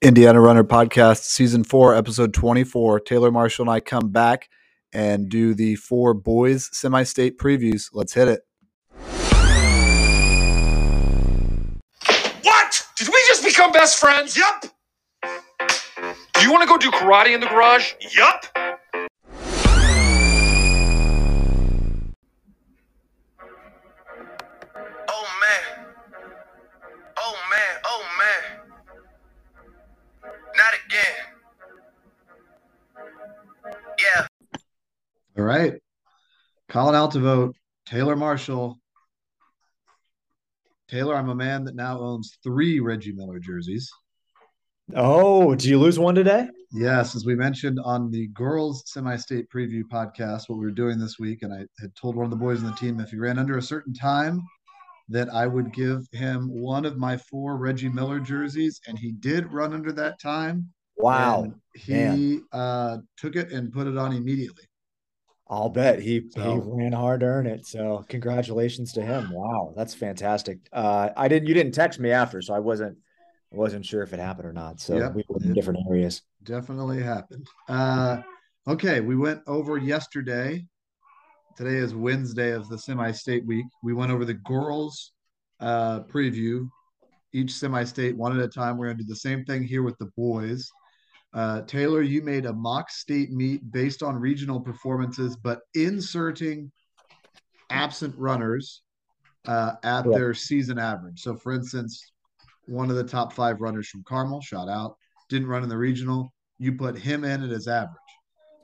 Indiana Runner Podcast, Season 4, Episode 24. Taylor Marshall and I come back and do the four boys semi state previews. Let's hit it. What? Did we just become best friends? Yep. Do you want to go do karate in the garage? Yup. All right. Colin Altevogt, Taylor Marshall. Taylor, I'm a man that now owns three Reggie Miller jerseys. Oh, did you lose one today? Yes, as we mentioned on the girls semi-state preview podcast, what we were doing this week, and I had told one of the boys on the team if he ran under a certain time, that I would give him one of my four Reggie Miller jerseys, and he did run under that time. Wow. He uh, took it and put it on immediately. I'll bet he So- he ran hard to earn it. So congratulations to him. Wow, that's fantastic. Uh, I didn't you didn't text me after, so I wasn't I wasn't sure if it happened or not. So Yep. we were in different areas. Definitely happened. Uh, okay, we went over yesterday. Today is Wednesday of the semi-state week. We went over the girls uh, preview, each semi-state one at a time. We're going to do the same thing here with the boys. Uh, Taylor, you made a mock state meet based on regional performances, but inserting absent runners uh, at Correct. their season average. So, for instance, one of the top five runners from Carmel, shout out, didn't run in the regional. You put him in at his average.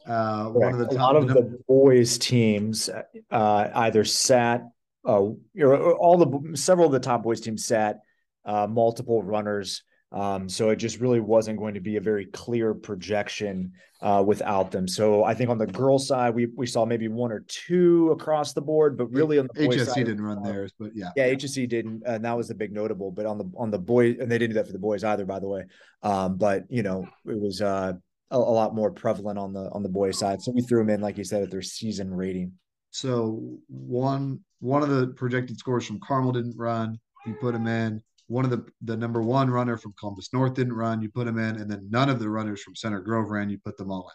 Uh, one of the a top. lot of the boys teams uh, either sat uh, you know, all the several of the top boys teams sat uh, multiple runners. Um, so it just really wasn't going to be a very clear projection uh, without them. So I think on the girl side, we we saw maybe one or two across the board, but really on the boys HSE side, didn't run theirs, but yeah. yeah, HSE didn't, and that was the big notable. But on the on the boy, and they didn't do that for the boys either, by the way. Um, but you know, it was uh, a, a lot more prevalent on the on the boys side. So we threw them in, like you said, at their season rating. So one one of the projected scores from Carmel didn't run. You put them in. One of the the number one runner from Columbus North didn't run. You put him in, and then none of the runners from Center Grove ran. You put them all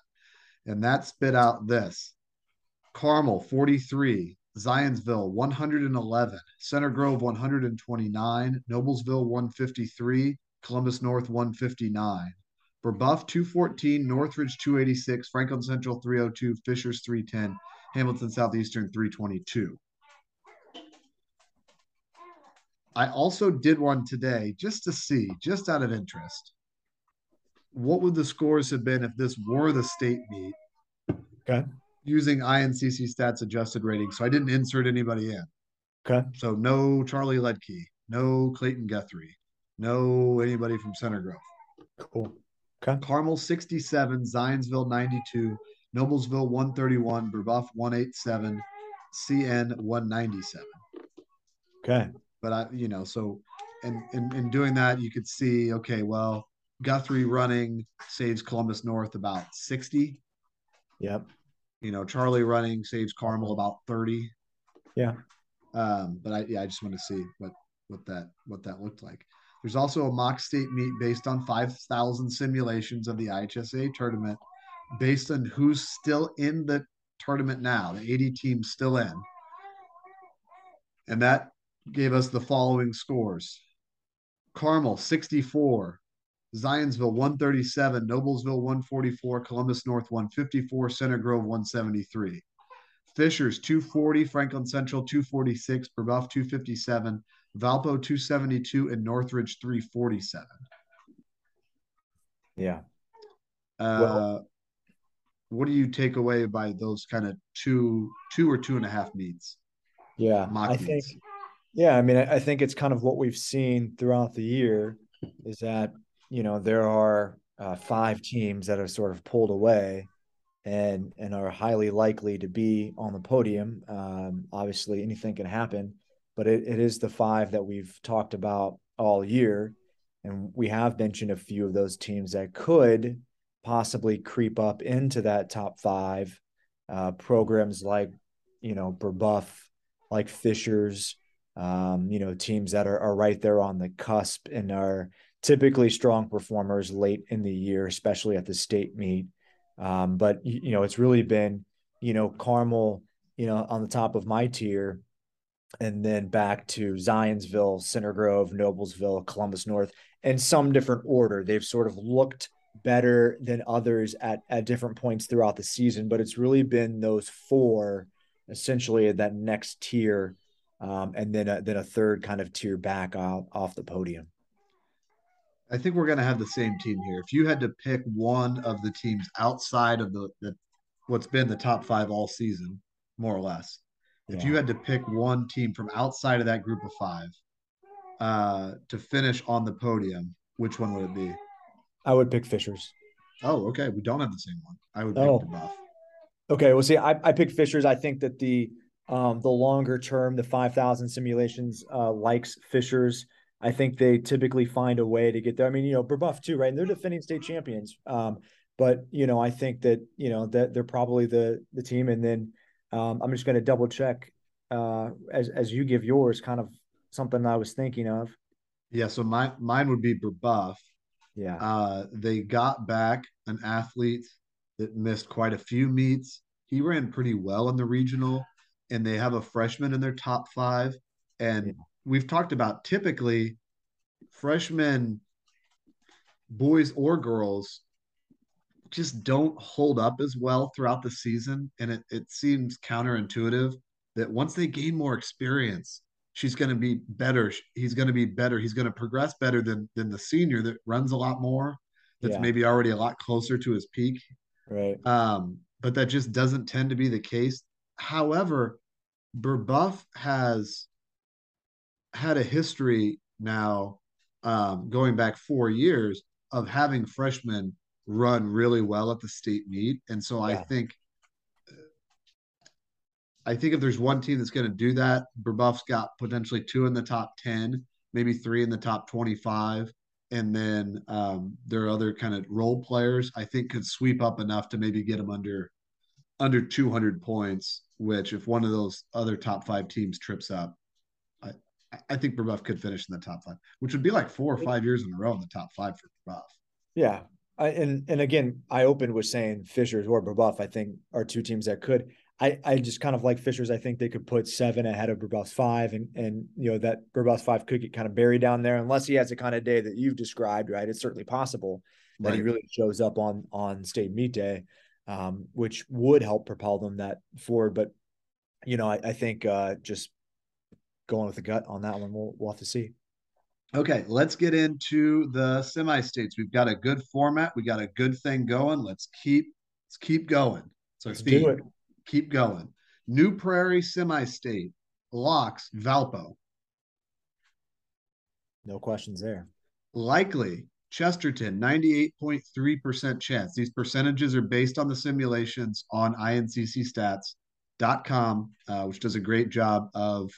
in, and that spit out this: Carmel forty three, Zionsville one hundred and eleven, Center Grove one hundred and twenty nine, Noblesville one fifty three, Columbus North one fifty nine. Brebeuf 214, Northridge 286, Franklin Central 302, Fishers 310, Hamilton Southeastern 322. I also did one today just to see, just out of interest, what would the scores have been if this were the state meet? Okay. Using INCC stats adjusted rating. So I didn't insert anybody in. Okay. So no Charlie Ledke, no Clayton Guthrie, no anybody from Center Grove. Cool. Okay. Carmel 67, Zionsville 92, Noblesville 131, Brebeuf 187, CN 197. Okay. But I, you know, so and in, in doing that, you could see, okay, well, Guthrie running saves Columbus North about 60. Yep. You know, Charlie running saves Carmel about 30. Yeah. Um, but I yeah, I just want to see what what that what that looked like. There's also a mock state meet based on 5,000 simulations of the IHSA tournament, based on who's still in the tournament now, the 80 teams still in. And that gave us the following scores Carmel 64, Zionsville 137, Noblesville 144, Columbus North 154, Center Grove 173. Fishers 240, Franklin Central 246, Brebeuf 257, Valpo 272, and Northridge 347. Yeah. Uh, Well- what do you take away by those kind of two, two or two and a half meets? Yeah. I think. Yeah, I mean, I think it's kind of what we've seen throughout the year is that, you know, there are uh, five teams that have sort of pulled away and and are highly likely to be on the podium. Um, obviously, anything can happen, but it, it is the five that we've talked about all year. And we have mentioned a few of those teams that could possibly creep up into that top five. Uh, programs like, you know, Brebeuf, like Fishers, um, you know, teams that are, are right there on the cusp and are typically strong performers late in the year, especially at the state meet. Um, but you know, it's really been, you know, Carmel, you know, on the top of my tier, and then back to Zionsville, Center Grove, Noblesville, Columbus North, in some different order. They've sort of looked better than others at at different points throughout the season, but it's really been those four essentially that next tier, um, and then a, then a third kind of tier back off, off the podium. I think we're going to have the same team here. If you had to pick one of the teams outside of the, the what's been the top five all season, more or less, yeah. if you had to pick one team from outside of that group of five uh, to finish on the podium, which one would it be? I would pick Fishers. Oh, okay. We don't have the same one. I would pick oh. Buff. Okay. Well, see, I, I picked Fishers. I think that the um, the longer term, the 5,000 simulations uh, likes Fishers. I think they typically find a way to get there. I mean, you know, Brebeuf too, right? And they're defending state champions. Um, but you know, I think that you know that they're probably the the team. And then um, I'm just going to double check uh, as as you give yours, kind of something I was thinking of. Yeah. So my mine would be Brebeuf. Yeah. Uh, they got back an athlete that missed quite a few meets. He ran pretty well in the regional, and they have a freshman in their top five. And yeah we've talked about typically freshmen, boys or girls, just don't hold up as well throughout the season. And it, it seems counterintuitive that once they gain more experience, she's going to be better. He's going to be better. He's going to progress better than than the senior that runs a lot more. That's yeah. maybe already a lot closer to his peak. Right. Um, but that just doesn't tend to be the case. However, Brebeuf has had a history now um, going back four years of having freshmen run really well at the state meet. And so yeah. I think I think if there's one team that's going to do that, Brebeuf's got potentially two in the top 10, maybe three in the top 25. And then um, there are other kind of role players I think could sweep up enough to maybe get them under under 200 points, which if one of those other top five teams trips up, I think Brebeuf could finish in the top five, which would be like four or five years in a row in the top five for Brebeuf. Yeah. I, and and again, I opened with saying Fishers or Brebeuf, I think are two teams that could. I, I just kind of like Fishers. I think they could put seven ahead of Brebeuf's five, and and you know that Brebeuf's five could get kind of buried down there unless he has the kind of day that you've described. Right, it's certainly possible that right. he really shows up on on state meet day, um, which would help propel them that forward. But you know, I, I think uh, just going with the gut on that one. We'll, we'll have to see. Okay, let's get into the semi states. We've got a good format. We got a good thing going. Let's keep let's keep going. So let's speed. Keep going. New Prairie semi state locks Valpo. No questions there. Likely Chesterton, 98.3% chance. These percentages are based on the simulations on inccStats.com, uh, which does a great job of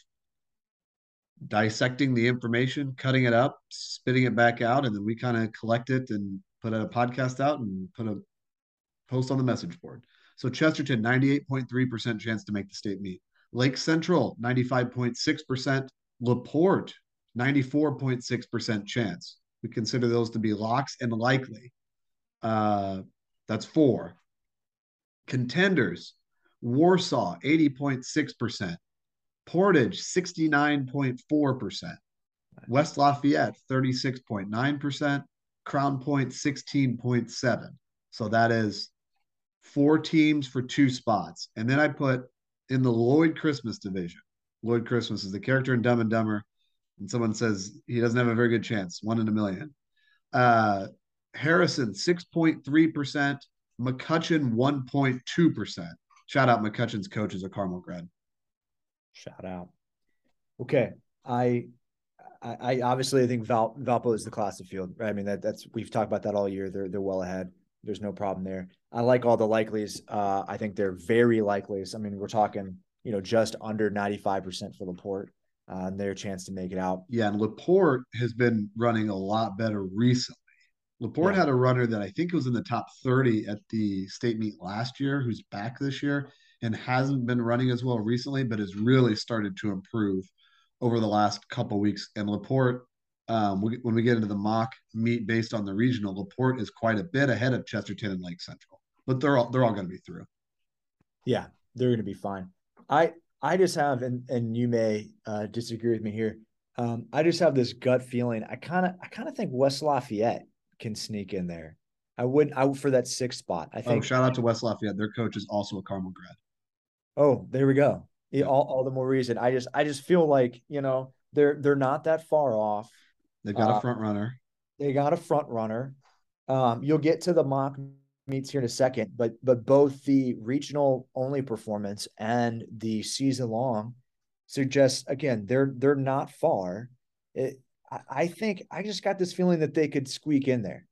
dissecting the information, cutting it up, spitting it back out, and then we kind of collect it and put a podcast out and put a post on the message board. So Chesterton, 98.3% chance to make the state meet. Lake Central, 95.6%. LaPorte, 94.6% chance. We consider those to be locks and likely. Uh, that's four. Contenders, Warsaw, 80.6%. Portage, 69.4%. West Lafayette, 36.9%. Crown Point, 16.7. So that is four teams for two spots. And then I put in the Lloyd Christmas division. Lloyd Christmas is the character in Dumb and Dumber. And someone says he doesn't have a very good chance, one in a million. Uh, Harrison, 6.3%. McCutcheon, 1.2%. Shout out McCutcheon's coach is a Carmel grad. Shout out. Okay. I I, obviously I think Val, Valpo is the class of field. Right? I mean that that's we've talked about that all year. They're they're well ahead. There's no problem there. I like all the likelies. Uh, I think they're very likely. I mean, we're talking, you know, just under 95% for Laporte uh, and their chance to make it out. Yeah, and Laporte has been running a lot better recently. Laporte yeah. had a runner that I think was in the top 30 at the state meet last year, who's back this year and hasn't been running as well recently, but has really started to improve over the last couple weeks. And Laporte um, we, when we get into the mock meet based on the regional, Laporte is quite a bit ahead of Chesterton and Lake Central, but they're all they're all going to be through. Yeah, they're going to be fine. I I just have, and and you may uh, disagree with me here. Um, I just have this gut feeling. I kind of I kind of think West Lafayette can sneak in there. I wouldn't out for that sixth spot. I think. Oh, shout out to West Lafayette. Their coach is also a Carmel grad. Oh, there we go. Yeah. all, all the more reason. I just I just feel like you know they're they're not that far off. They've got Uh, a front runner. They got a front runner. Um, you'll get to the mock meets here in a second, but but both the regional only performance and the season long suggest again they're they're not far. It, I, I think I just got this feeling that they could squeak in there.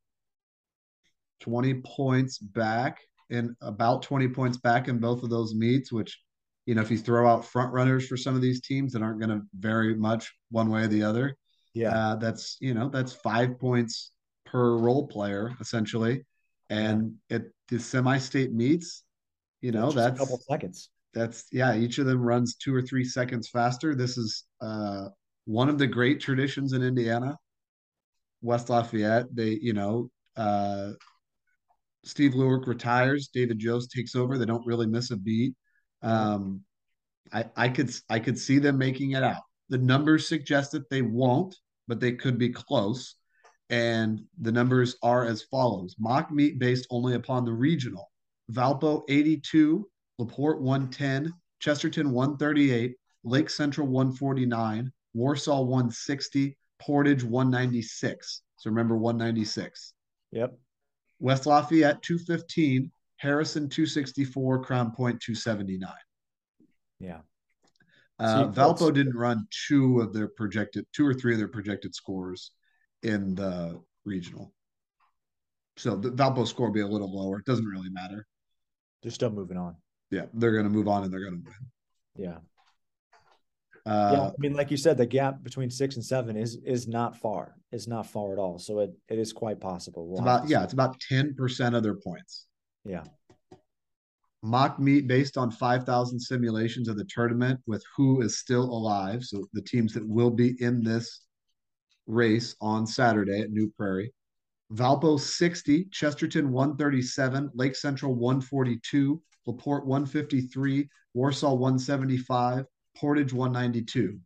20 points back and about 20 points back in both of those meets, which, you know, if you throw out front runners for some of these teams that aren't going to vary much one way or the other, Yeah, uh, that's, you know, that's five points per role player essentially. And at the semi state meets, you know, Just a that's, couple seconds. that's, yeah, each of them runs two or three seconds faster. This is uh, one of the great traditions in Indiana. West Lafayette, they, you know, uh, Steve Lewick retires, David Jost takes over. They don't really miss a beat. Um, I, I could I could see them making it out. The numbers suggest that they won't, but they could be close. And the numbers are as follows: mock meet based only upon the regional. Valpo 82, Laporte 110, Chesterton 138, Lake Central 149, Warsaw 160, Portage 196. So remember 196. Yep. West Lafayette 215, Harrison 264, Crown Point 279. Yeah. Uh, Valpo didn't run two of their projected, two or three of their projected scores in the regional. So the Valpo score will be a little lower. It doesn't really matter. They're still moving on. Yeah, they're going to move on and they're going to win. Yeah. Uh, yeah. I mean, like you said, the gap between six and seven is is not far. Is not far at all. So it, it is quite possible. We'll It's about yeah, it's about ten percent of their points. Yeah. Mock meet based on five thousand simulations of the tournament with who is still alive. So the teams that will be in this race on Saturday at New Prairie. Valpo 60, Chesterton 137, Lake Central 142, Laporte 153, Warsaw 175, Portage 192.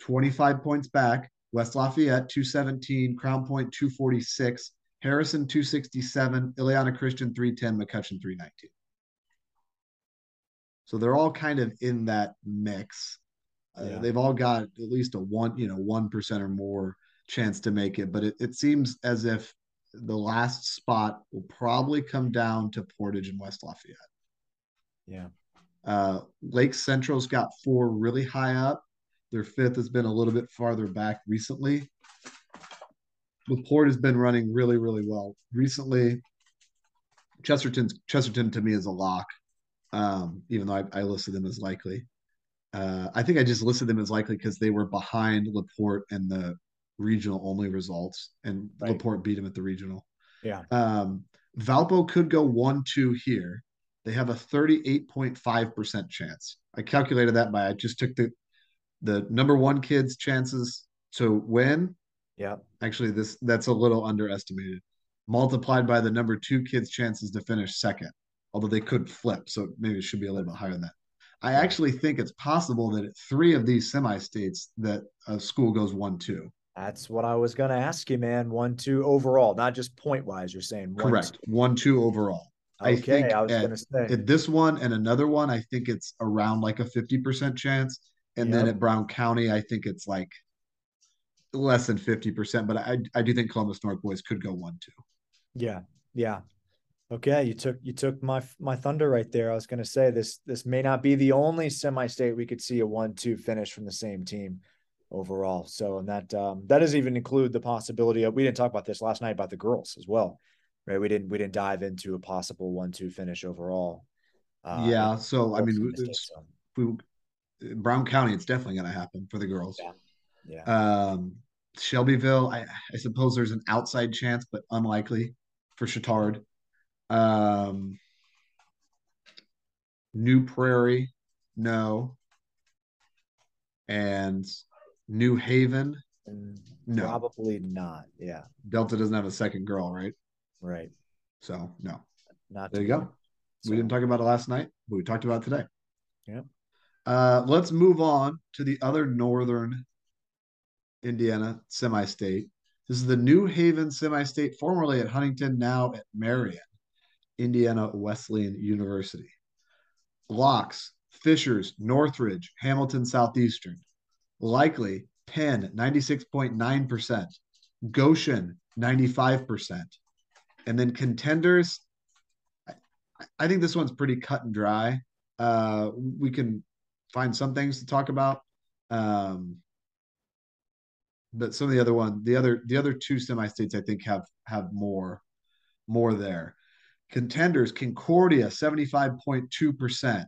25 points back, West Lafayette 217, Crown Point 246, Harrison 267, Illiana Christian 310, McCutcheon 319. So they're all kind of in that mix. Uh, Yeah. They've all got at least a one, you know, one percent or more chance to make it, but it, it seems as if the last spot will probably come down to Portage and West Lafayette. Yeah. Uh, Lake Central's got four really high up. Their fifth has been a little bit farther back recently. Laporte has been running really, really well recently. Chesterton's Chesterton to me is a lock, um, even though I, I listed them as likely. Uh, I think I just listed them as likely because they were behind Laporte and the regional only results, and Right. Laporte beat him at the regional. Yeah. Um, Valpo could go one two here. They have a 38.5% chance. I calculated that by I just took the the number one kid's chances to win. Yeah. Actually, this that's a little underestimated. Multiplied by the number two kid's chances to finish second, although they could flip, so maybe it should be a little bit higher than that. I actually think it's possible that at three of these semi-states that a school goes one two. That's what I was going to ask you, man. One, two overall, not just point wise. You're saying one, Correct, two. one two overall. I Okay, think I was going to say. At this one and another one, I think it's around like a fifty percent chance, and then at Brown County, I think it's like less than fifty percent. But I I do think Columbus North boys could go one two. Yeah, yeah. Okay, you took you took my my thunder right there. I was going to say this this may not be the only semi-state we could see a one-two finish from the same team overall. So and that um that doesn't even include the possibility of we didn't talk about this last night about the girls as well. Right? We didn't we didn't dive into a possible one-two finish overall. Uh, yeah, so I mean, it's, we, Brown County, it's definitely going to happen for the girls. Yeah. yeah. Um, Shelbyville, I, I suppose there's an outside chance, but unlikely for Chatard. Um, New Prairie, no. And New Haven, No. Probably not. Yeah. Delta doesn't have a second girl, right? Right. So no. Not There you go. We didn't talk about it last night, but we talked about it today. Yeah. Uh, let's move on to the other northern Indiana semi-state. This is the New Haven semi-state, formerly at Huntington, now at Marion, Indiana Wesleyan University. Locks, Fishers, Northridge, Hamilton Southeastern. Likely, Penn, 96.9%. Goshen, 95%. And then contenders, I, think this one's pretty cut and dry. Uh, we can find some things to talk about. Um, but some of the other one, the other the other two semi-states I think have have more more there. Contenders, Concordia, 75.2%.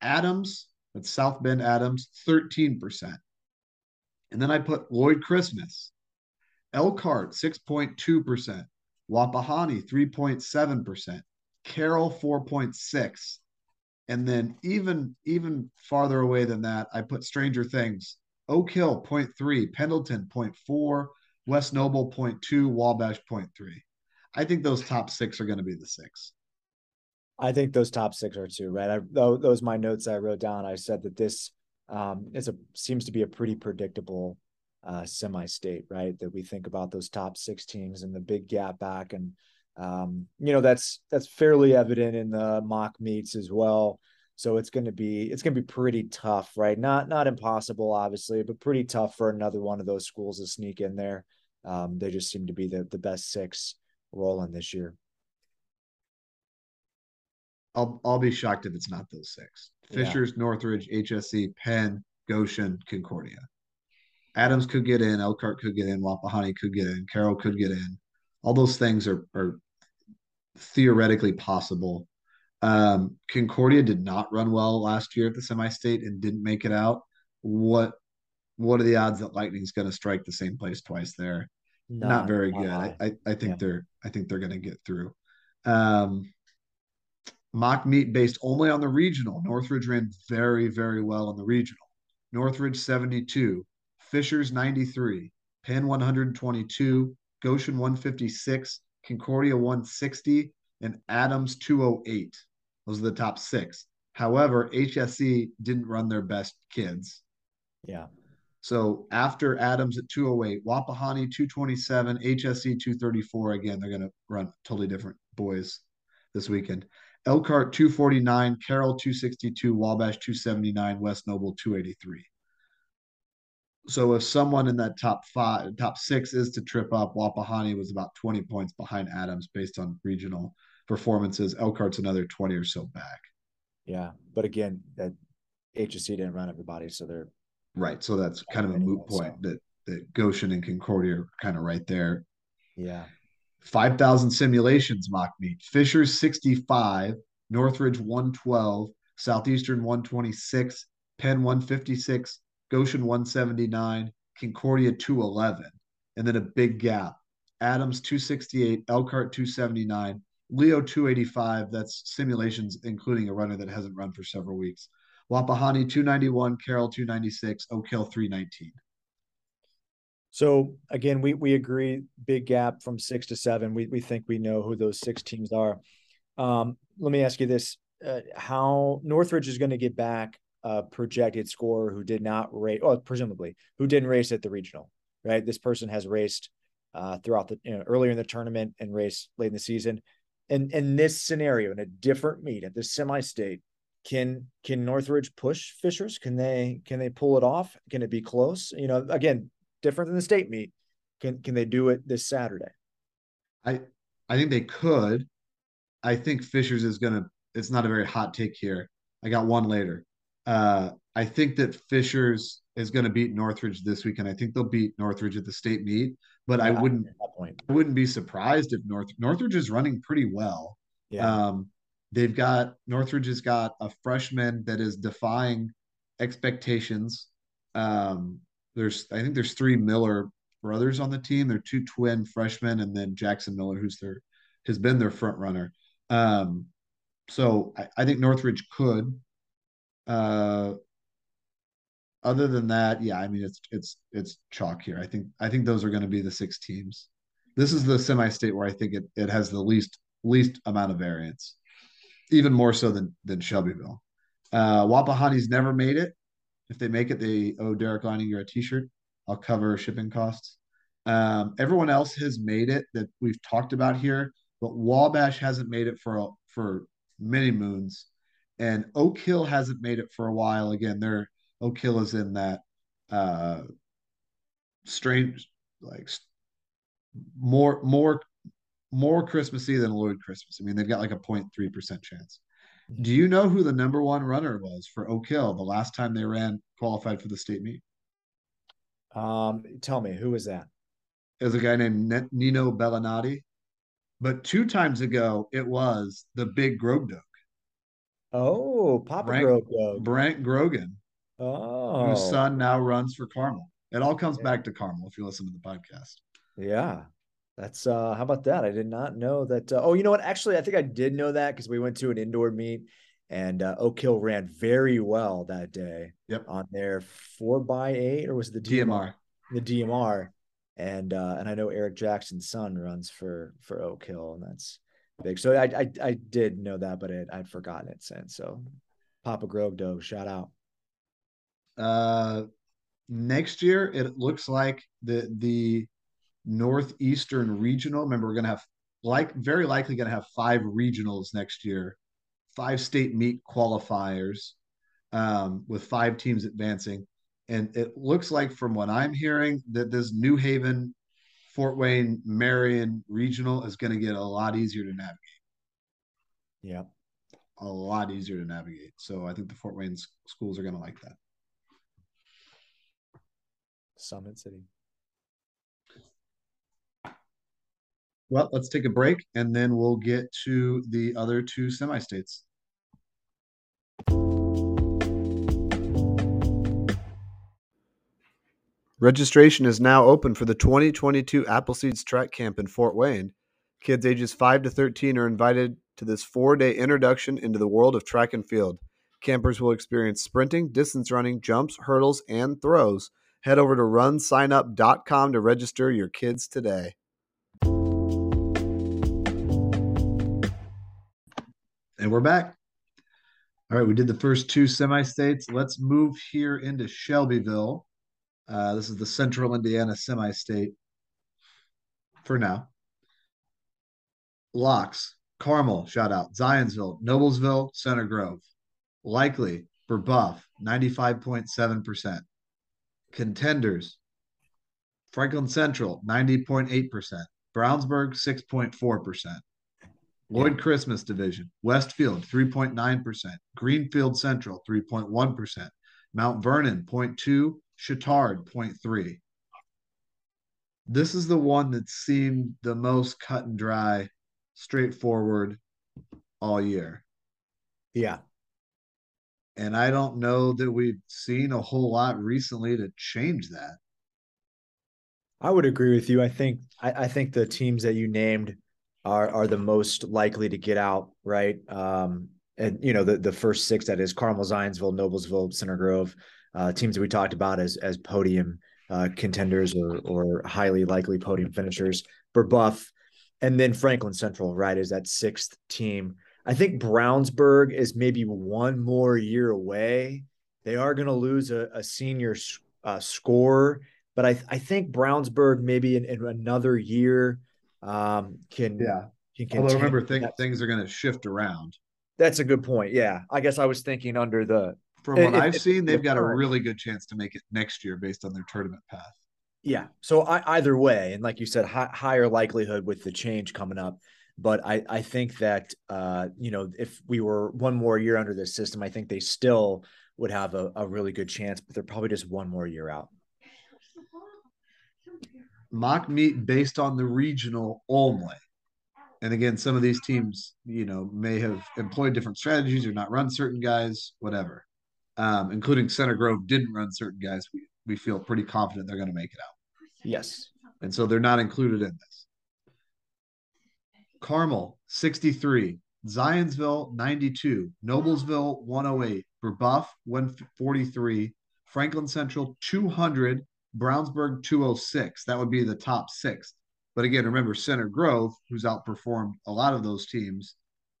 Adams, that's South Bend Adams, 13%. And then I put Lloyd Christmas, Elkhart, 6.2%. Wapahani, 3.7%. Carroll, 4.6. And then even even farther away than that, I put Stranger Things, Oak Hill, 0.3, Pendleton, 0.4, West Noble, 0.2, Wabash, 0.3. I think those top six are going to be the six. I think those top six are too, right? I, those, my notes I wrote down. I said that this um, is a seems to be a pretty predictable uh, semi-state, right? That we think about those top six teams and the big gap back, and um, you know that's that's fairly evident in the mock meets as well. So it's going to be it's going to be pretty tough, right? Not not impossible, obviously, but pretty tough for another one of those schools to sneak in there. Um, they just seem to be the the best six rolling this year. I'll I'll be shocked if it's not those six. Yeah. Fishers, Northridge, HSE, Penn, Goshen, Concordia. Adams could get in, Elkhart could get in, Wapahani could get in, Carroll could get in. All those things are are theoretically possible. Um, Concordia did not run well last year at the semi-state and didn't make it out. What what are the odds that Lightning's going to strike the same place twice there? Not, very good. I. I, I think Yeah. they're I think they're going to get through. Um, mock meet based only on the regional. Northridge ran very very well in the regional. Northridge 72, Fishers 93, Penn 122, Goshen 156, Concordia 160, and Adams 208. Those are the top six. However, HSE didn't run their best kids. Yeah. So after Adams at 208, Wapahani 227, HSE 234. Again, they're going to run totally different boys this weekend. Elkhart 249, Carroll 262, Wabash 279, West Noble 283. So if someone in that top five, top six is to trip up, Wapahani was about 20 points behind Adams based on regional performances. Elkhart's another 20 or so back. Yeah. But again, that HSE didn't run everybody, so they're Right. So that's kind of a moot point that, that Goshen and Concordia are kind of right there. yeah. 5,000 simulations mock meet. Fishers 65, Northridge 112, Southeastern 126, Penn 156, Goshen 179, Concordia 211, and then a big gap. Adams 268, Elkhart 279, Leo 285. That's simulations, including a runner that hasn't run for several weeks. Wapahani 291, Carroll 296, Oak Hill 319. So again, we we agree big gap from six to seven. We we think we know who those six teams are. Um, let me ask you this: uh, How Northridge is going to get back a projected scorer who did not race, well, presumably who didn't race at the regional, right? This person has raced uh, throughout the you know, earlier in the tournament and raced late in the season. And in this scenario, in a different meet at the semi-state, can can Northridge push Fishers? Can they can they pull it off? Can it be close? You know, again, different than the state meet. Can can they do it this Saturday? I I think they could. I think Fishers is gonna. It's not a very hot take here. I got one later. Uh, I think that Fishers is going to beat Northridge this weekend. I think they'll beat Northridge at the state meet, but I wouldn't. that point. I wouldn't be surprised if North Northridge is running pretty well. Yeah. Um, they've got Northridge has got a freshman that is defying expectations. Um, there's I think there's three Miller brothers on the team. They're two twin freshmen, and then Jackson Miller, who's their has been their front runner. Um, so I, I think Northridge could. Uh, other than that, yeah, I mean it's it's it's chalk here. I think I think those are going to be the six teams. This is the semi-state where I think it, it has the least least amount of variance, even more so than than Shelbyville. Uh, Wapahani's never made it. If they make it, they owe Derek Leininger a T-shirt. I'll cover shipping costs. Um, everyone else has made it that we've talked about here, but Wabash hasn't made it for for many moons, and Oak Hill hasn't made it for a while. Again, they're Oak Hill is in that uh, strange, like more more more Christmassy than a Lloyd Christmas. I mean, they've got like a 0.3 percent chance. Do you know who the number one runner was for Oak Hill the last time they ran qualified for the state meet? Um, tell me who was that? It was a guy named Nino Bellinati, but two times ago it was the big Grove Dog. Oh, Papa Brant, Brant Grogan. Oh, whose son now runs for Carmel. It all comes yeah. back to Carmel if you listen to the podcast. Yeah. That's uh how about that? I did not know that. Uh, oh, you know what? Actually, I think I did know that because we went to an indoor meet and uh, Oak Hill ran very well that day. Yep. On their four by eight, or was it the DMR? DMR? The DMR, and uh, and I know Eric Jackson's son runs for for Oak Hill, and that's big. So I I, I did know that, but it, I'd forgotten it since. So Papa Grogdo, shout out. Uh, next year it looks like the the northeastern regional. Remember, we're gonna have like very likely gonna have five regionals next year, five state meet qualifiers, um, with five teams advancing. And it looks like, from what I'm hearing, that this New Haven, Fort Wayne, Marion regional is going to get a lot easier to navigate. Yeah. A lot easier to navigate. So I think the Fort Wayne schools are going to like that. Summit City. Well, let's take a break and then we'll get to the other two semi states. Registration is now open for the 2022 Appleseeds Track Camp in Fort Wayne. Kids ages 5 to 13 are invited to this four day introduction into the world of track and field. Campers will experience sprinting, distance running, jumps, hurdles, and throws. Head over to runsignup.com to register your kids today. And we're back. All right, we did the first two semi states. Let's move here into Shelbyville. Uh, this is the Central Indiana semi state for now. Locks, Carmel, shout out, Zionsville, Noblesville, Center Grove. Likely Brebeuf, 95.7%. Contenders, Franklin Central, 90.8%. Brownsburg, 6.4%. Lloyd Christmas Division, Westfield, 3.9%. Greenfield Central, 3.1%. Mount Vernon, 0.2. Chatard, 0.3. This is the one that seemed the most cut and dry, straightforward all year. Yeah. And I don't know that we've seen a whole lot recently to change that. I would agree with you. I think I, I think the teams that you named are are the most likely to get out, right? Um, and you know the the first six that is Carmel, Zionsville, Noblesville, Center Grove, uh, teams that we talked about as as podium uh, contenders or or highly likely podium finishers Brebeuf, and then Franklin Central, right, is that sixth team. I think Brownsburg is maybe one more year away. They are going to lose a, a senior uh, score, but I I think Brownsburg maybe in, in another year um, can yeah. Can Although remember, th- things are going to shift around. That's a good point. Yeah, I guess I was thinking under the from what I've seen, they've got a really good chance to make it next year based on their tournament path. Yeah. So I, either way, and like you said, high, higher likelihood with the change coming up. But I, I think that uh, you know if we were one more year under this system, I think they still would have a, a really good chance. But they're probably just one more year out. Mock meet based on the regional only. And again, some of these teams, you know, may have employed different strategies or not run certain guys, whatever um, including Center Grove, didn't run certain guys. We we feel pretty confident they're going to make it out. Yes, and so they're not included in this. Carmel 63, Zionsville 92, Noblesville 108, Brebeuf 143, Franklin Central 200, Brownsburg 206. That would be the top six. But again, remember Center Grove, who's outperformed a lot of those teams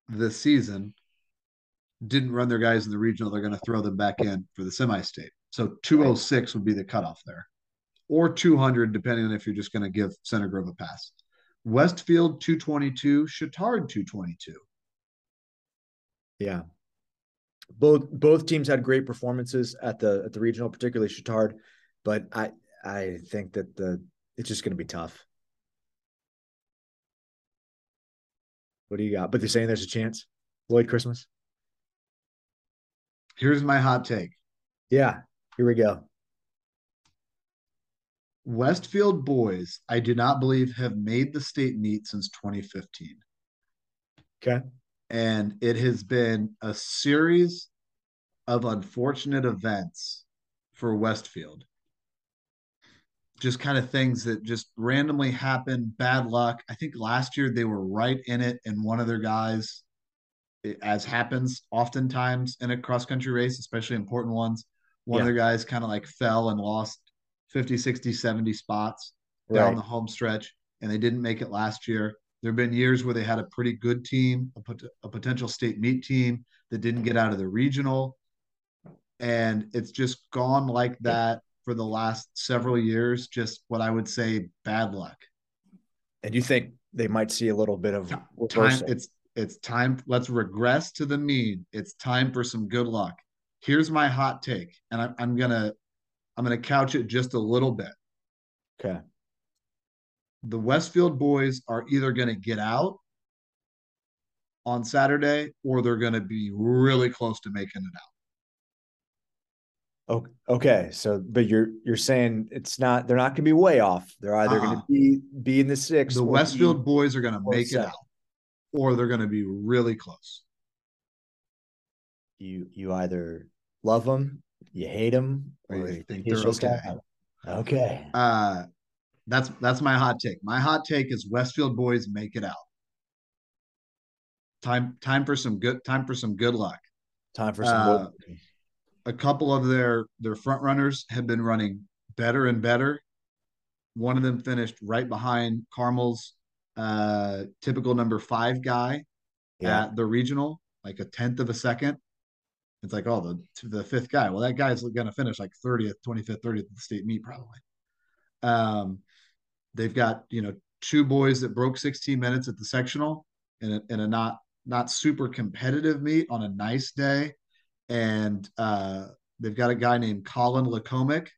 this season, didn't run their guys in the regional. They're going to throw them back in for the semi state. So 206 would be the cutoff there, or 200, depending on if you're just going to give Center Grove a pass. Westfield 222, Chatard 222. Yeah. Both both teams had great performances at the at the regional, particularly Chatard, but I I think that the it's just going to be tough. What do you got? But they're saying there's a chance. Lloyd Christmas. Here's my hot take. Yeah, here we go. Westfield boys, I do not believe have made the state meet since 2015. Okay. And it has been a series of unfortunate events for Westfield. Just kind of things that just randomly happen, bad luck. I think last year they were right in it, and one of their guys, eh, as happens oftentimes in a cross country race, especially important ones, one yeah. of their guys kind of like fell and lost 50, 60, 70 spots down the home stretch, and they didn't make it last year. There have been years where they had a pretty good team, a, pot- a potential state meet team that didn't get out of the regional. And it's just gone like that for the last several years. Just what I would say bad luck. And you think they might see a little bit of time? It's it's time. Let's regress to the mean. It's time for some good luck. Here's my hot take, and I'm, I'm gonna I'm gonna couch it just a little bit. Okay the Westfield boys are either going to get out on Saturday or they're going to be really close to making it out. Okay, so but you're you're saying it's not they're not going to be way off. They're either uh going to be be in the six. The Westfield boys are going to make seven. it out, or they're going to be really close. You you either love them, you hate them, or you think they're okay. Okay. Uh, that's that's my hot take. My hot take is Westfield boys make it out. Time time for some good time for some good luck. Time for some uh, a couple of their their front runners have been running better and better. One of them finished right behind Carmel's uh, typical number five guy yeah. at the regional, like a tenth of a second. It's like, oh, the the fifth guy. Well, that guy's going to finish like 30th, 25th, 30th at the state meet probably. Um, They've got you know two boys that broke 16 minutes at the sectional in a, in a not not super competitive meet on a nice day, and uh, they've got a guy named Colin Lacomic.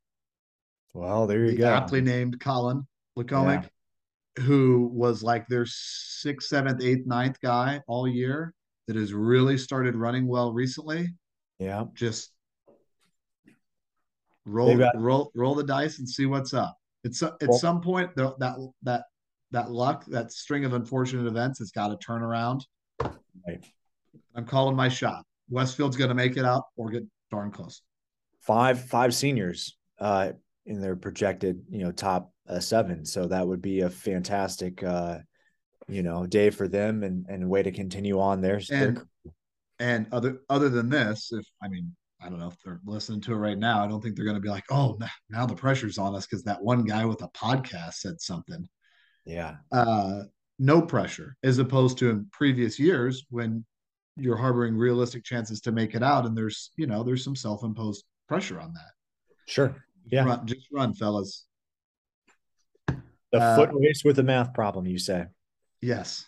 Well, there you the go. Aptly named Colin Lacomic, yeah. who was like their sixth, seventh, eighth, ninth guy all year that has really started running well recently. Yeah, just roll got- roll roll the dice and see what's up. It's at well, some point that that that luck, that string of unfortunate events, has got to turn around. Right. I'm calling my shot. Westfield's going to make it out or get darn close. Five five seniors uh, in their projected, you know, top uh, seven. So that would be a fantastic, uh, you know, day for them and and way to continue on their. And, their... and other other than this, if I mean, I don't know if they're listening to it right now. I don't think they're going to be like, oh, now the pressure's on us because that one guy with a podcast said something. Yeah. Uh, no pressure, as opposed to in previous years when you're harboring realistic chances to make it out, and there's you know there's some self-imposed pressure on that. Sure. Yeah. Just run, just run fellas. The uh, foot race with a math problem, you say? Yes.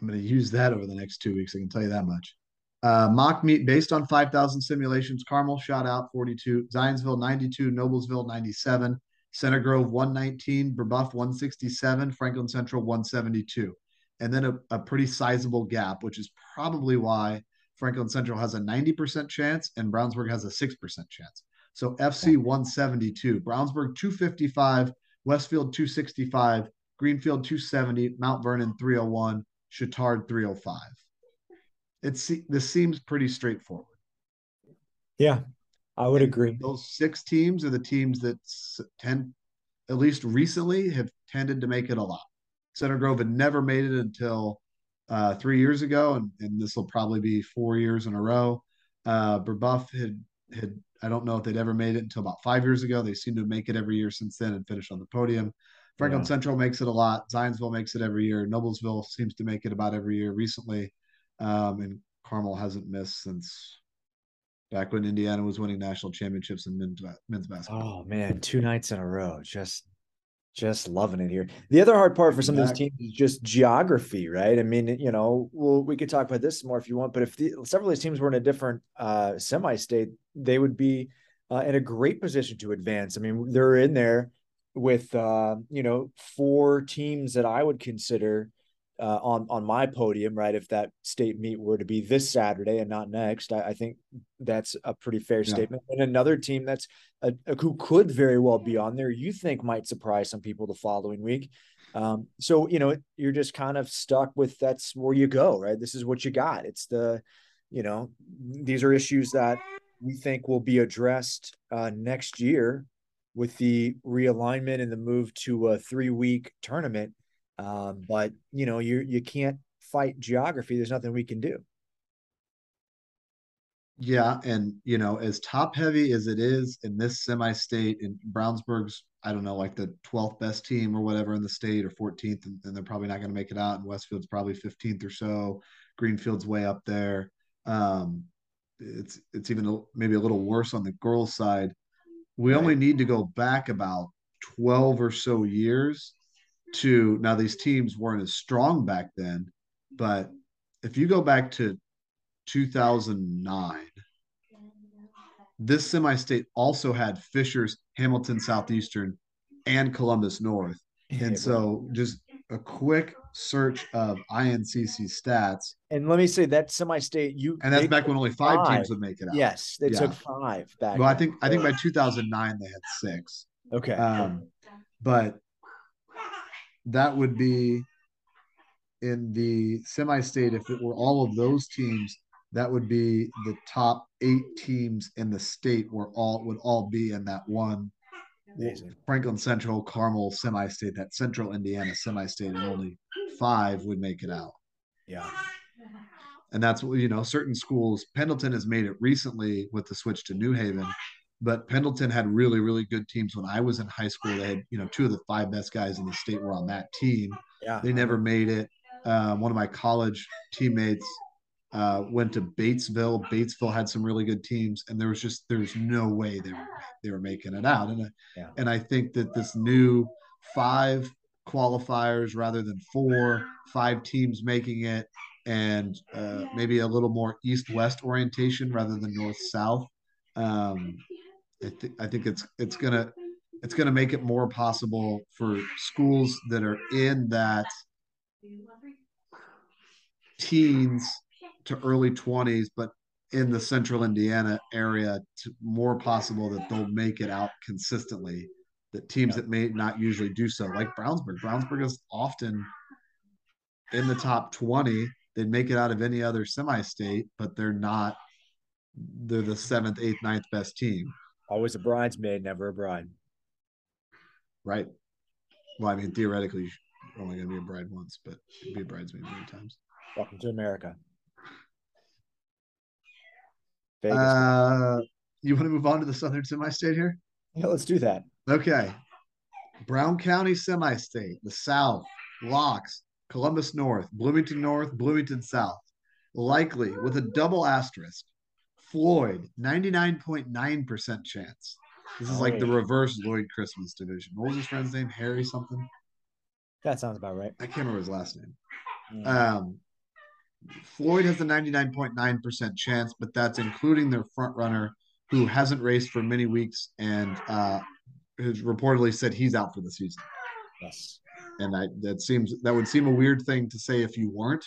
I'm going to use that over the next two weeks. I can tell you that much. Uh, mock meet based on 5,000 simulations. Carmel shot out 42, Zionsville 92, Noblesville 97, Center Grove 119, Brebeuf 167, Franklin Central 172. And then a, a pretty sizable gap, which is probably why Franklin Central has a 90% chance and Brownsburg has a 6% chance. So FC 172, Brownsburg 255, Westfield 265, Greenfield 270, Mount Vernon 301, Chatard 305 it's this seems pretty straightforward. Yeah, I would and agree. Those six teams are the teams that tend, at least recently, have tended to make it a lot. Center Grove had never made it until uh, three years ago, and, and this will probably be four years in a row. Uh, Brebeuf had had I don't know if they'd ever made it until about five years ago. They seem to make it every year since then and finish on the podium. Franklin Yeah. Central makes it a lot. Zionsville makes it every year. Noblesville seems to make it about every year recently. Um, and Carmel hasn't missed since back when Indiana was winning national championships in men's, men's basketball. Oh man, two nights in a row. Just just loving it here. The other hard part for some of Back- these teams is just geography, right? I mean, you know, well, we could talk about this more if you want, but if the, several of these teams were in a different uh semi-state, they would be uh, in a great position to advance. I mean, they're in there with uh, you know, four teams that I would consider uh, on on my podium, right? If that state meet were to be this Saturday and not next, I, I think that's a pretty fair Yeah. statement. And another team that's a, a- who could very well be on there, you think might surprise some people the following week. Um, so you know, you're just kind of stuck with that's where you go, right? This is what you got. It's the, you know, these are issues that we think will be addressed uh, next year with the realignment and the move to a three week tournament. Um, but you know, you you can't fight geography. There's nothing we can do. Yeah, and you know, as top heavy as it is in this semi-state, in Brownsburg's, I don't know, like the 12th best team or whatever in the state or 14th, and, and they're probably not going to make it out. And Westfield's probably 15th or so. Greenfield's way up there. Um, it's it's even a, maybe a little worse on the girls' side. We Right. only need to go back about 12 or so years to now these teams weren't as strong back then, but if you go back to 2009, this semi-state also had Fishers, Hamilton Southeastern, and Columbus North. And so just a quick search of INCC stats, and let me say that semi-state you and that's back when only five five. teams would make it out. Yes, they Yeah. took five back. Well, I think I think by 2009 they had six. okay. Um, but that would be in the semi-state. If it were all of those teams, that would be the top eight teams in the state. Were all would all be in that one Amazing. Franklin Central Carmel semi-state. That Central Indiana semi-state, and only five would make it out. Yeah. and that's what you know certain schools pendleton has made it recently with the switch to new haven but pendleton had really really good teams when i was in high school they had you know two of the five best guys in the state were on that team Yeah. they never made it um, one of my college teammates uh, went to batesville batesville had some really good teams and there was just there's no way they were they were making it out and, I- Yeah. and i think that this new five qualifiers rather than four five teams making it and uh, maybe a little more east-west orientation rather than north-south. Um, I think I think it's it's gonna it's gonna make it more possible for schools that are in that teens to early twenties, but in the central Indiana area, to more possible that they'll make it out consistently. That teams that may not usually do so, like Brownsburg. Brownsburg is often in the top 20 they'd make it out of any other semi-state but they're not they're the seventh eighth ninth best team Always a bridesmaid, never a bride. right well i mean theoretically you're only going to be a bride once but be a bridesmaid many times Welcome to America. Vegas. uh you want to move on to the southern semi-state here yeah, let's do that. okay brown county semi-state the south locks columbus north bloomington north bloomington south likely with a double asterisk floyd 99.9% chance this is like the reverse lloyd christmas division what was his friend's name harry something That sounds about right. i can't remember his last name Mm. um, Floyd has a 99.9% chance, but that's including their front runner who hasn't raced for many weeks and uh, has reportedly said he's out for the season. yes. And I, that seems that would seem a weird thing to say if you weren't.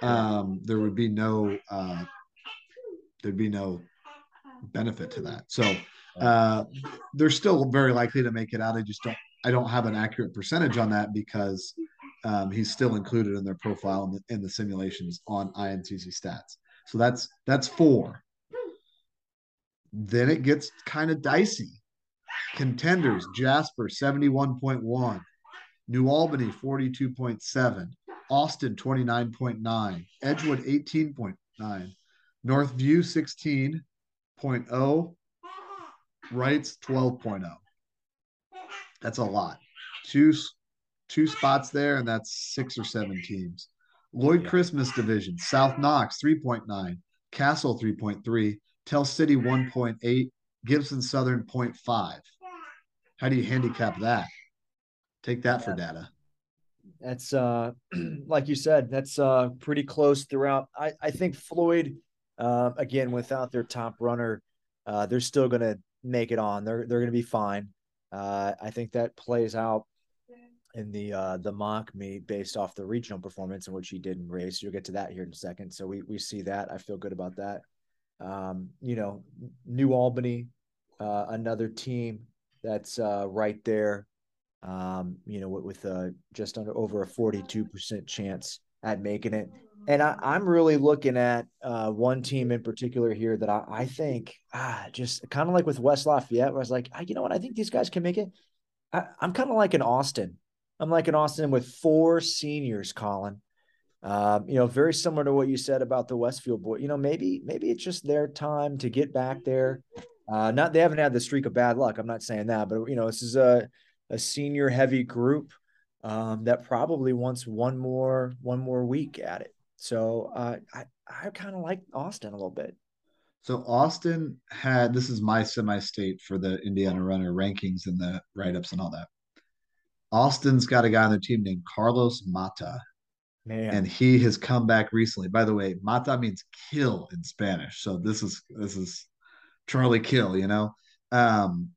Um, there would be no uh, there'd be no benefit to that. So uh, they're still very likely to make it out. I just don't I don't have an accurate percentage on that because um, he's still included in their profile in the, in the simulations on INCC stats. So that's that's four. Then it gets kind of dicey. Contenders Jasper 71.1, New Albany 42.7, Austin 29.9, Edgewood 18.9, Northview 16.0, Reitz 12.0. That's a lot. Two two spots there, and that's six or seven teams. Lloyd Yeah. Christmas division, South Knox 3.9, Castle 3.3, Tell City 1.8, Gibson Southern 0.5. How do you handicap that? Take that for data. That's uh like you said, that's uh pretty close throughout. I, I think Floyd, uh, again, without their top runner, uh, they're still gonna make it on. They're they're gonna be fine. Uh, I think that plays out in the uh the mock meet based off the regional performance in which he did in race. You'll get to that here in a second. So we we see that. I feel good about that. Um, you know, New Albany, uh, another team that's uh right there um, you know, with, with uh, just under over a 42% chance at making it. And I, I'm really looking at uh, one team in particular here that I, I think ah, just kind of like with West Lafayette, where I was like, ah, you know what, I think these guys can make it. I, I'm kind of like an Austin. I'm like an Austin with four seniors, Colin. Um, you know, very similar to what you said about the Westfield boy. You know, maybe maybe it's just their time to get back there. Uh, not they haven't had the streak of bad luck. I'm not saying that, but you know, this is a a senior heavy group um, that probably wants one more one more week at it. So uh, I I kind of like Austin a little bit. So Austin had this is my semi-state for the Indiana runner rankings and the write-ups and all that. Austin's got a guy on their team named Carlos Mata, Man, and he has come back recently. By the way, Mata means kill in Spanish, so this is this is Charlie Kill, you know. Um,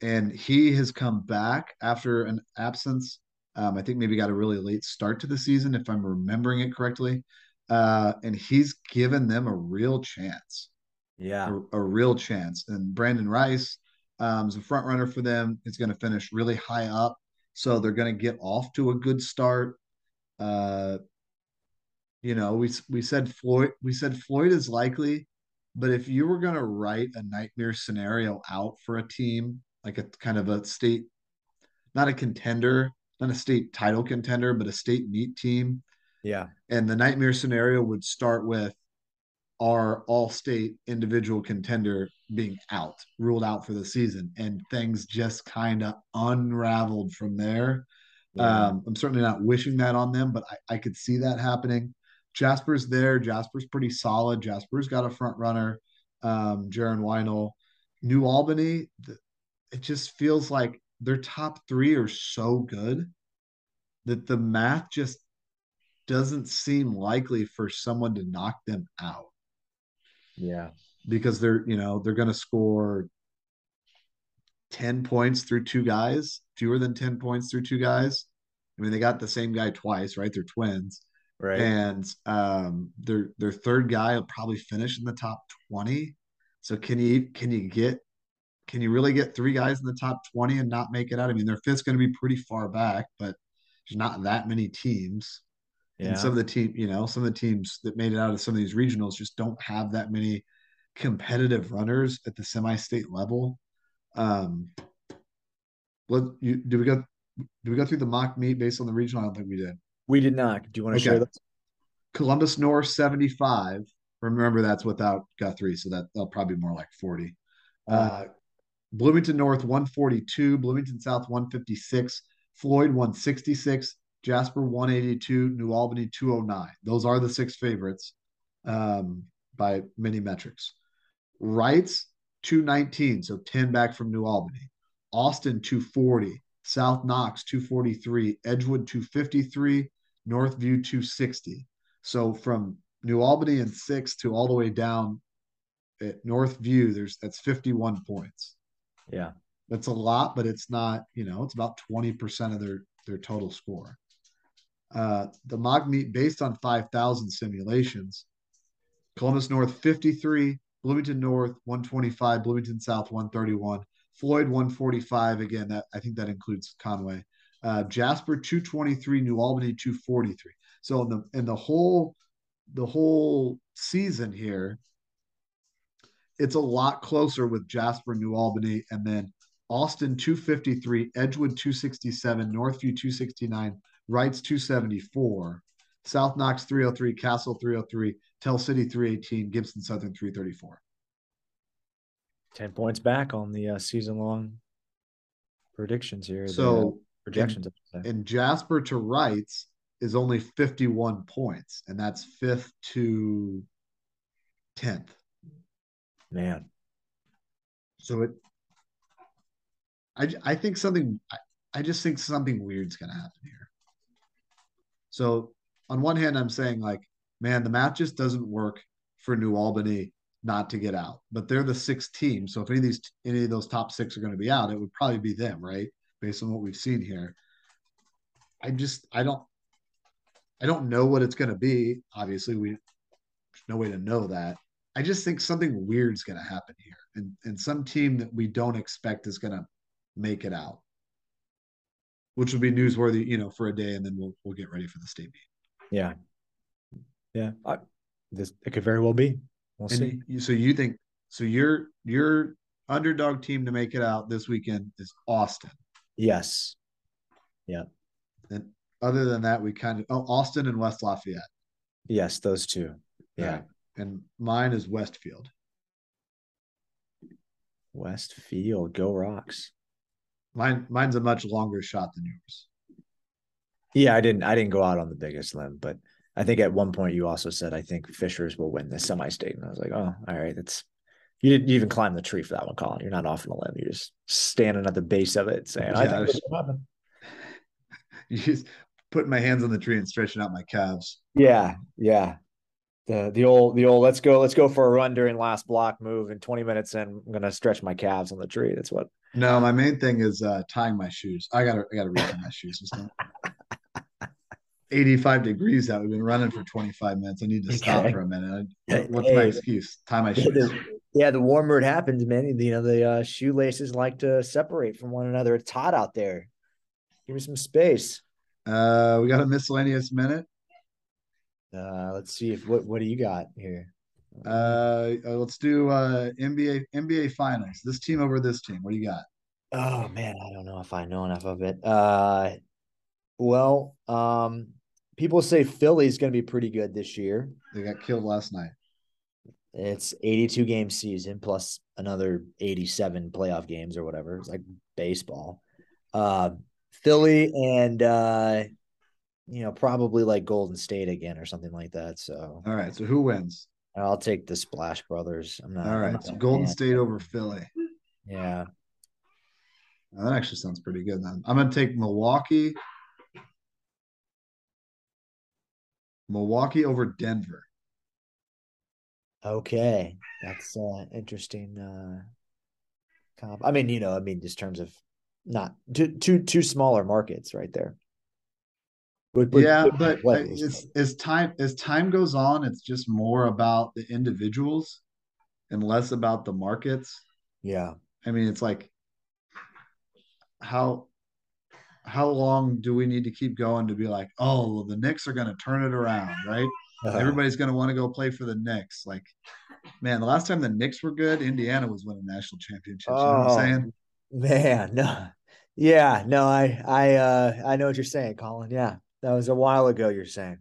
and he has come back after an absence. Um, I think maybe got a really late start to the season, if I'm remembering it correctly. Uh, and he's given them a real chance, yeah, a, a real chance. And Brandon Rice um, is a front runner for them. Is going to finish really high up, so they're going to get off to a good start. Uh, you know, we we said Floyd, we said Floyd is likely, but if you were going to write a nightmare scenario out for a team, like a kind of a state, not a contender, not a state title contender, but a state meet team. yeah, And the nightmare scenario would start with our all state individual contender being out, ruled out for the season. And things just kind of unraveled from there. yeah. Um, I'm certainly not wishing that on them, but I, I could see that happening. Jasper's there. Jasper's pretty solid. Jasper's got a front runner, um, Jaron Weinel. New Albany, it just feels like their top three are so good that the math just doesn't seem likely for someone to knock them out. Yeah. because they're you know they're going to score 10 points through two guys fewer than 10 points through two guys. I mean they got the same guy twice right? They're twins. Right. and um their their third guy will probably finish in the top 20 so can you can you get can you really get three guys in the top 20 and not make it out? I mean, their fifth's going to be pretty far back, but there's not that many teams. yeah. And some of the team, you know, some of the teams that made it out of some of these regionals just don't have that many competitive runners at the semi-state level. Um, let you do we go do we go through the mock meet based on the regional? I don't think we did. we did not. Do you want to Okay. share those? Columbus North 75. Remember that's without Guthrie, so that they'll probably be more like 40. Uh, Bloomington North 142, Bloomington South 156, Floyd 166, Jasper 182, New Albany 209. Those are the six favorites um, by many metrics. Reitz 219, so 10 back from New Albany. Austin 240, South Knox 243, Edgewood 253, Northview 260. So from New Albany and six to all the way down at Northview, there's that's 51 points. Yeah. That's a lot, but it's not, you know, it's about 20% of their their total score. Uh, the mock meet based on 5,000 simulations. Columbus North 53, Bloomington North 125, Bloomington South 131, Floyd 145. Again, that I think that includes Conway. Uh, Jasper 223, New Albany 243. So in the in the whole the whole season here, it's a lot closer with Jasper, New Albany, and then Austin 253, Edgewood 267, Northview 269, Reitz 274, South Knox 303, Castle 303, Tell City 318, Gibson Southern 334. 10 points back on the uh, season long predictions here. the, uh, So projections. Say. and Jasper to Reitz is only 51 points, and that's fifth to 10th. Man. So it, i i think something, I, I just think something weird's going to happen here. So on one hand, I'm saying like, man, the math just doesn't work for New Albany not to get out, but they're the sixth team. So if any of these, any of those top six are going to be out, it would probably be them, right? Based on what we've seen here. I just, I don't, I don't know what it's going to be. Obviously, we, no way to know that. I just think something weird's going to happen here, and and some team that we don't expect is going to make it out, which will be newsworthy, you know, for a day, and then we'll we'll get ready for the state meet. Yeah. Yeah. I, this it could very well be. We'll see. You, so you think so? Your your underdog team to make it out this weekend is Austin. Yes. Yeah. And other than that, we kind of oh Austin and West Lafayette. Yes, those two. Yeah. Right. And mine is Westfield. Westfield, go rocks. Mine mine's a much longer shot than yours. Yeah, I didn't I didn't go out on the biggest limb, but I think at one point you also said I think Fishers will win the semi-state. And I was like, oh, all right, that's you didn't even climb the tree for that one, Colin. You're not off on a limb. You're just standing at the base of it saying, I Yeah, think it's- this will happen. You just putting my hands on the tree and stretching out my calves. Yeah, yeah. The the old the old let's go, let's go for a run during last block move and 20 minutes in, I'm gonna stretch my calves on the tree. That's what No, my main thing is uh, tying my shoes. I gotta I gotta retie my shoes. It's not 85 degrees out. We've been running for 25 minutes. I need to stop Okay. for a minute. Hey, What's my excuse? Tie my shoes. the, yeah, the warmer it happens, man. You know, the uh, shoelaces like to separate from one another. It's hot out there. Give me some space. Uh, we got a miscellaneous minute. Uh, let's see if what what do you got here? Uh, uh, let's do uh NBA NBA finals. This team over this team. What do you got? oh man, I don't know if I know enough of it. Uh, well, um, people say Philly's going to be pretty good this year. They got killed last night. It's 82 game season plus another 87 playoff games or whatever. It's like baseball. Uh, Philly and uh, you know probably like Golden State again or something like that. So All right. So who wins? I'll take the Splash Brothers. I'm not. all right, not So Golden fan. State over Philly. Yeah. That actually sounds pretty good. Then I'm gonna take Milwaukee. Milwaukee over Denver. Okay, that's uh interesting. Uh, comp. I mean, you know, I mean, just terms of not two two two smaller markets right there. Would- would- yeah, but uh, guys. as time as time goes on, it's just more about the individuals and less about the markets. yeah, I mean, it's like how how long do we need to keep going to be like, oh, well, the Knicks are going to turn it around, right? Uh, Everybody's going to want to go play for the Knicks. Like, man, the last time the Knicks were good, Indiana was winning national championships. You know what Oh, I'm saying? man, no, yeah, no, I I uh I know what you're saying, Colin. Yeah, that was a while ago. You're saying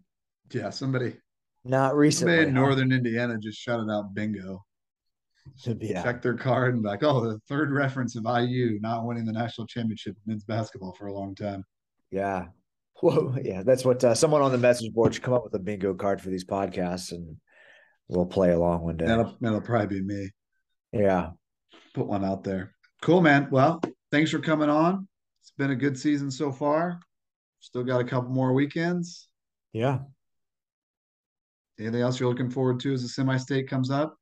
Yeah, somebody, not recently. somebody in huh? Northern Indiana just shouted out bingo. yeah, Check their card and be like, oh, the third reference of IU not winning the national championship men's basketball for a long time. yeah. Whoa, yeah, that's what uh, someone on the message board should come up with a bingo card for these podcasts, and we'll play along one day. That'll, that'll probably be me. Yeah. Put one out there. Cool, man. Well, thanks for coming on. It's been a good season so far. Still got a couple more weekends. Yeah. Anything else you're looking forward to as the semi-state comes up?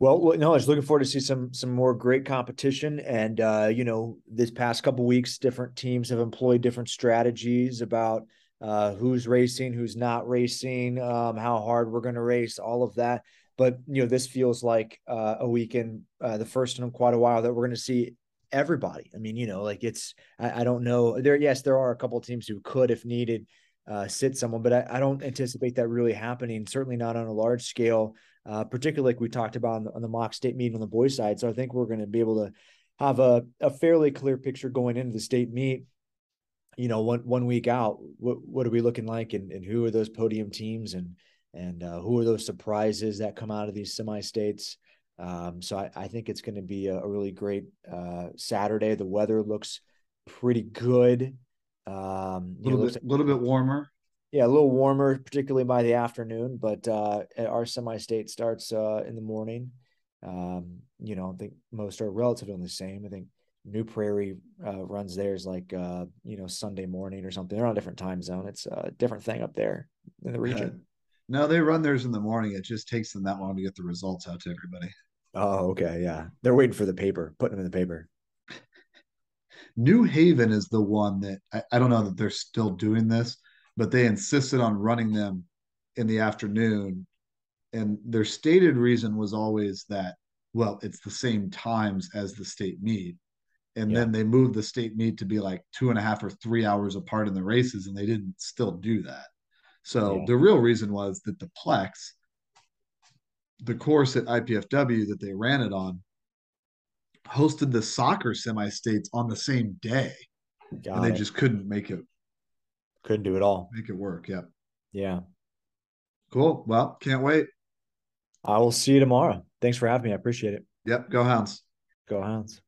Well, no, I was looking forward to see some some more great competition, and uh, you know, this past couple weeks, different teams have employed different strategies about uh, who's racing, who's not racing, um, how hard we're going to race, all of that. But you know, this feels like uh, a weekend, uh, the first in quite a while that we're going to see everybody. I mean, you know, like it's I, I don't know there. Yes, there are a couple teams who could, if needed, uh, sit someone, but I, I don't anticipate that really happening. Certainly not on a large scale uh, particularly like we talked about on the, on the mock state meet on the boys side. So I think we're going to be able to have a, a fairly clear picture going into the state meet. You know, one one week out, what what are we looking like, and, and who are those podium teams, and and uh, who are those surprises that come out of these semi states? Um, so I, I think it's going to be a, a really great uh, Saturday. The weather looks pretty good. Um, A know, little bit, like- little bit warmer. yeah, a little warmer, particularly by the afternoon, but uh, our semi-state starts uh, in the morning. Um, you know, I think most are relatively the same. I think New Prairie uh, runs theirs like uh, you know Sunday morning or something. They're on a different time zone. It's a different thing up there in the region. No, they run theirs in the morning. It just takes them that long to get the results out to everybody. Oh, okay, yeah. They're waiting for the paper, putting them in the paper. New Haven is the one that I, I don't know that they're still doing this, but they insisted on running them in the afternoon. And their stated reason was always that, well, it's the same times as the state meet. And Yeah. then they moved the state meet to be like two and a half or three hours apart in the races, and they didn't still do that. So Yeah. the real reason was that the Plex, the course at IPFW that they ran it on, hosted the soccer semi states on the same day Got and they it. just couldn't make it couldn't do it all. make it work. Yep. Yeah. Cool. Well, can't wait. I will see you tomorrow. Thanks for having me. I appreciate it. Yep. Go Hounds. Go Hounds.